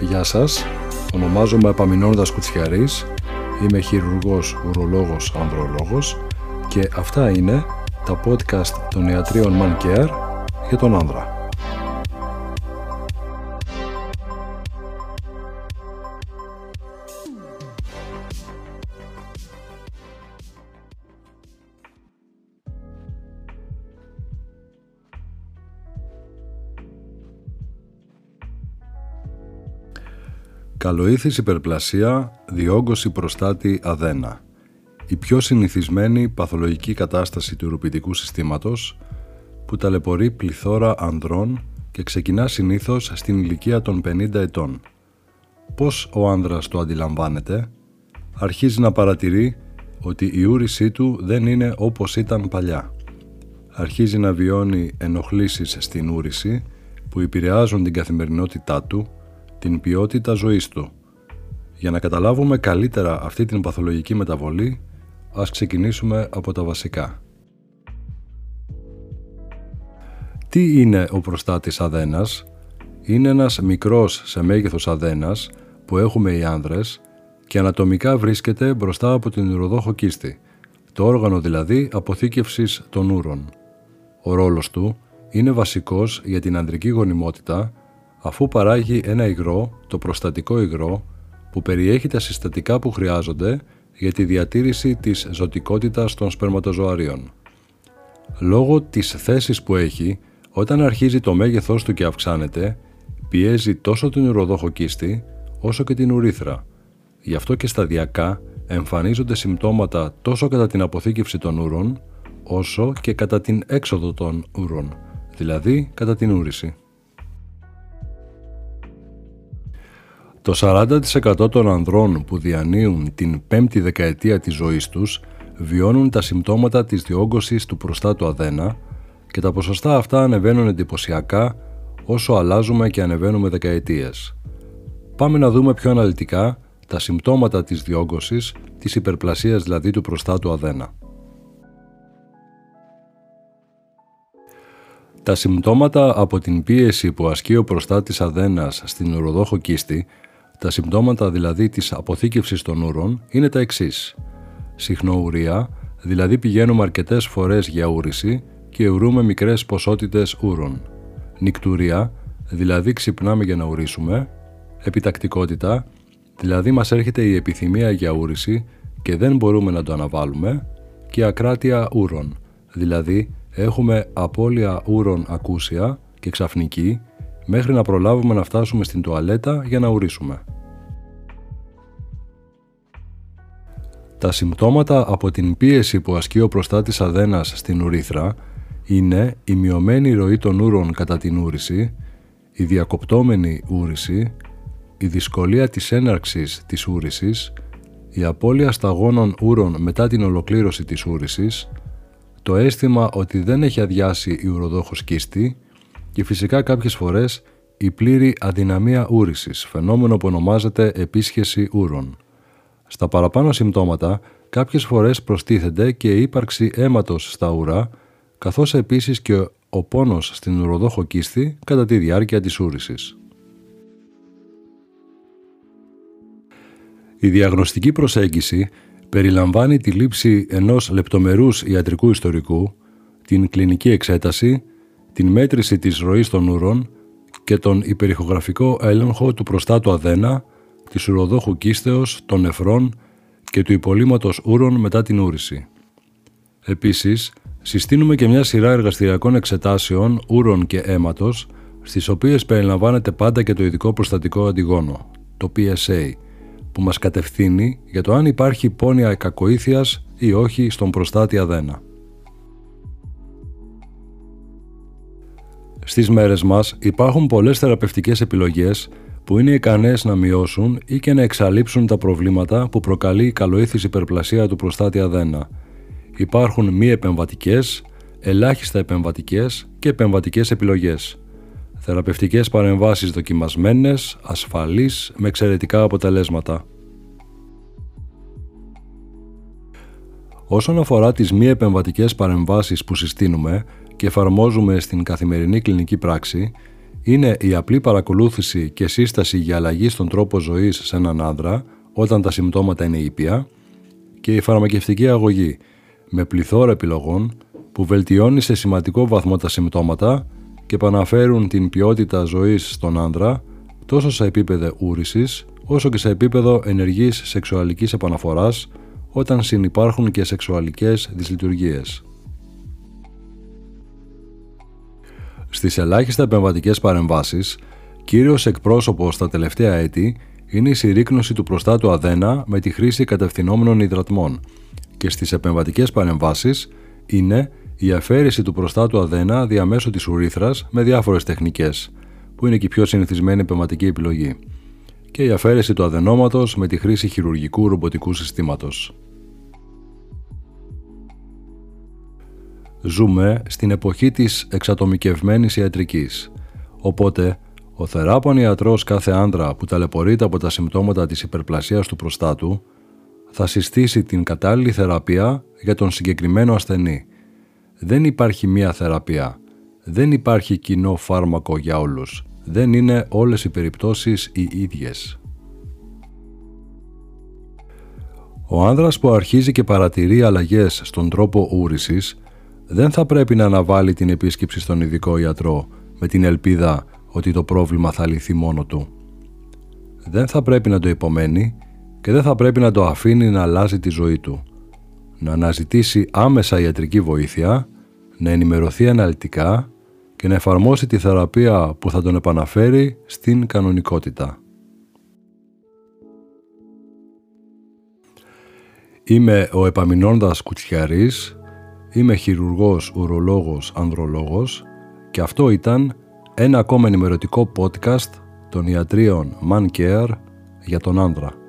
Γεια σας, ονομάζομαι Επαμινώνοντας Κουτσιαρής, είμαι χειρουργός, ουρολόγος, ανδρολόγος και αυτά είναι τα podcast των ιατρίων Man Care για τον άνδρα. Καλοήθης υπερπλασία, διόγκωση προστάτη αδένα. Η πιο συνηθισμένη παθολογική κατάσταση του ουροπητικού συστήματος που ταλαιπωρεί πληθώρα ανδρών και ξεκινά συνήθως στην ηλικία των 50 ετών. Πώς ο άνδρας το αντιλαμβάνεται, αρχίζει να παρατηρεί ότι η ούρησή του δεν είναι όπως ήταν παλιά. Αρχίζει να βιώνει ενοχλήσεις στην ούρηση που επηρεάζουν την καθημερινότητά του την ποιότητα ζωής του. Για να καταλάβουμε καλύτερα αυτή την παθολογική μεταβολή, ας ξεκινήσουμε από τα βασικά. Τι είναι ο προστάτης αδένας; Είναι ένας μικρός σε μέγεθος αδένας που έχουμε οι άνδρες και ανατομικά βρίσκεται μπροστά από την ουροδόχο κίστη, το όργανο δηλαδή αποθήκευσης των ούρων. Ο ρόλος του είναι βασικός για την ανδρική γονιμότητα αφού παράγει ένα υγρό, το προστατικό υγρό, που περιέχει τα συστατικά που χρειάζονται για τη διατήρηση της ζωτικότητας των σπερματοζωαρίων. Λόγω της θέσης που έχει, όταν αρχίζει το μέγεθός του και αυξάνεται, πιέζει τόσο την ουροδόχο κίστη όσο και την ουρίθρα. Γι' αυτό και σταδιακά εμφανίζονται συμπτώματα τόσο κατά την αποθήκευση των ούρων, όσο και κατά την έξοδο των ούρων, δηλαδή κατά την ούρηση. Το 40% των ανδρών που διανύουν την πέμπτη δεκαετία της ζωής τους βιώνουν τα συμπτώματα της διόγκωσης του προστάτου αδένα και τα ποσοστά αυτά ανεβαίνουν εντυπωσιακά όσο αλλάζουμε και ανεβαίνουμε δεκαετίες. Πάμε να δούμε πιο αναλυτικά τα συμπτώματα της διόγκωσης, της υπερπλασίας δηλαδή του προστάτου αδένα. Τα συμπτώματα από την πίεση που ασκεί ο προστάτης αδένας στην ουροδόχο κίστη τα συμπτώματα δηλαδή της αποθήκευσης των ούρων είναι τα εξής. Συχνοουρία, δηλαδή πηγαίνουμε αρκετές φορές για ούρηση και ουρούμε μικρές ποσότητες ούρων. Νικτουρία, δηλαδή ξυπνάμε για να ουρήσουμε. Επιτακτικότητα, δηλαδή μας έρχεται η επιθυμία για ούρηση και δεν μπορούμε να το αναβάλουμε. Και ακράτεια ούρων, δηλαδή έχουμε απώλεια ούρων ακούσια και ξαφνική μέχρι να προλάβουμε να φτάσουμε στην τουαλέτα για να ουρήσουμε. Τα συμπτώματα από την πίεση που ασκεί ο προστάτης αδένας στην ουρίθρα είναι η μειωμένη ροή των ούρων κατά την ούρηση, η διακοπτόμενη ούρηση, η δυσκολία της έναρξης της ούρησης, η απώλεια σταγόνων ούρων μετά την ολοκλήρωση της ούρησης, το αίσθημα ότι δεν έχει αδειάσει η ουροδόχος κίστη και φυσικά κάποιες φορές η πλήρη αδυναμία ούρησης, φαινόμενο που ονομάζεται επίσχεση ούρων. Στα παραπάνω συμπτώματα, κάποιες φορές προστίθεται και η ύπαρξη αίματος στα ουρά, καθώς επίσης και ο πόνος στην ουροδόχο κίστη κατά τη διάρκεια της ούρησης. Η διαγνωστική προσέγγιση περιλαμβάνει τη λήψη ενός λεπτομερούς ιατρικού ιστορικού, την κλινική εξέταση, την μέτρηση της ροής των ουρών και τον υπερηχογραφικό έλεγχο του προστάτου αδένα, της ουροδόχου κίστεως, των νεφρών και του υπολείμματος ούρων μετά την ούρηση. Επίσης, συστήνουμε και μια σειρά εργαστηριακών εξετάσεων ούρων και αίματος, στις οποίες περιλαμβάνεται πάντα και το ειδικό προστατικό αντιγόνο, το PSA, που μας κατευθύνει για το αν υπάρχει πόνοια κακοήθειας ή όχι στον προστάτη αδένα. Στις μέρες μας υπάρχουν πολλές θεραπευτικές επιλογές που είναι ικανές να μειώσουν ή και να εξαλείψουν τα προβλήματα που προκαλεί η καλοήθηση υπερπλασία του προστάτη αδένα. Υπάρχουν μη επεμβατικές, ελάχιστα επεμβατικές και επεμβατικές επιλογές. Θεραπευτικές παρεμβάσεις δοκιμασμένες, ασφαλείς, με εξαιρετικά αποτελέσματα. Όσον αφορά τις μη επεμβατικές παρεμβάσεις που συστήνουμε και εφαρμόζουμε στην καθημερινή κλινική πράξη, είναι η απλή παρακολούθηση και σύσταση για αλλαγή στον τρόπο ζωής σε έναν άνδρα όταν τα συμπτώματα είναι ήπια και η φαρμακευτική αγωγή με πληθώρα επιλογών που βελτιώνει σε σημαντικό βαθμό τα συμπτώματα και επαναφέρουν την ποιότητα ζωής στον άνδρα τόσο σε επίπεδο ούρησης όσο και σε επίπεδο ενεργής σεξουαλικής επαναφοράς όταν συνυπάρχουν και σεξουαλικές δυσλειτουργίες. Στις ελάχιστα επεμβατικές παρεμβάσεις, κύριος εκπρόσωπος στα τελευταία έτη είναι η συρρήκνωση του προστάτου αδένα με τη χρήση κατευθυνόμενων υδρατμών και στις επεμβατικές παρεμβάσεις είναι η αφαίρεση του προστάτου αδένα διαμέσου της ουρήθρας με διάφορες τεχνικές, που είναι και η πιο συνηθισμένη επεμβατική επιλογή, και η αφαίρεση του αδενόματος με τη χρήση χειρουργικού ρομποτικού συστήματος. Ζούμε στην εποχή της εξατομικευμένης ιατρικής, οπότε ο θεράπων ιατρός κάθε άντρα που ταλαιπωρείται από τα συμπτώματα της υπερπλασίας του προστάτου θα συστήσει την κατάλληλη θεραπεία για τον συγκεκριμένο ασθενή. Δεν υπάρχει μία θεραπεία. Δεν υπάρχει κοινό φάρμακο για όλους. Δεν είναι όλες οι περιπτώσεις οι ίδιες. Ο άνδρας που αρχίζει και παρατηρεί αλλαγές στον τρόπο ούρησης δεν θα πρέπει να αναβάλει την επίσκεψη στον ειδικό ιατρό με την ελπίδα ότι το πρόβλημα θα λυθεί μόνο του. Δεν θα πρέπει να το υπομένει και δεν θα πρέπει να το αφήνει να αλλάζει τη ζωή του. Να αναζητήσει άμεσα ιατρική βοήθεια, να ενημερωθεί αναλυτικά και να εφαρμόσει τη θεραπεία που θα τον επαναφέρει στην κανονικότητα. Είμαι ο Επαμινώντας Κουτσιαρής, είμαι χειρουργός, ουρολόγος, ανδρολόγος και αυτό ήταν ένα ακόμα ενημερωτικό podcast των ιατρίων Man Care για τον άνδρα.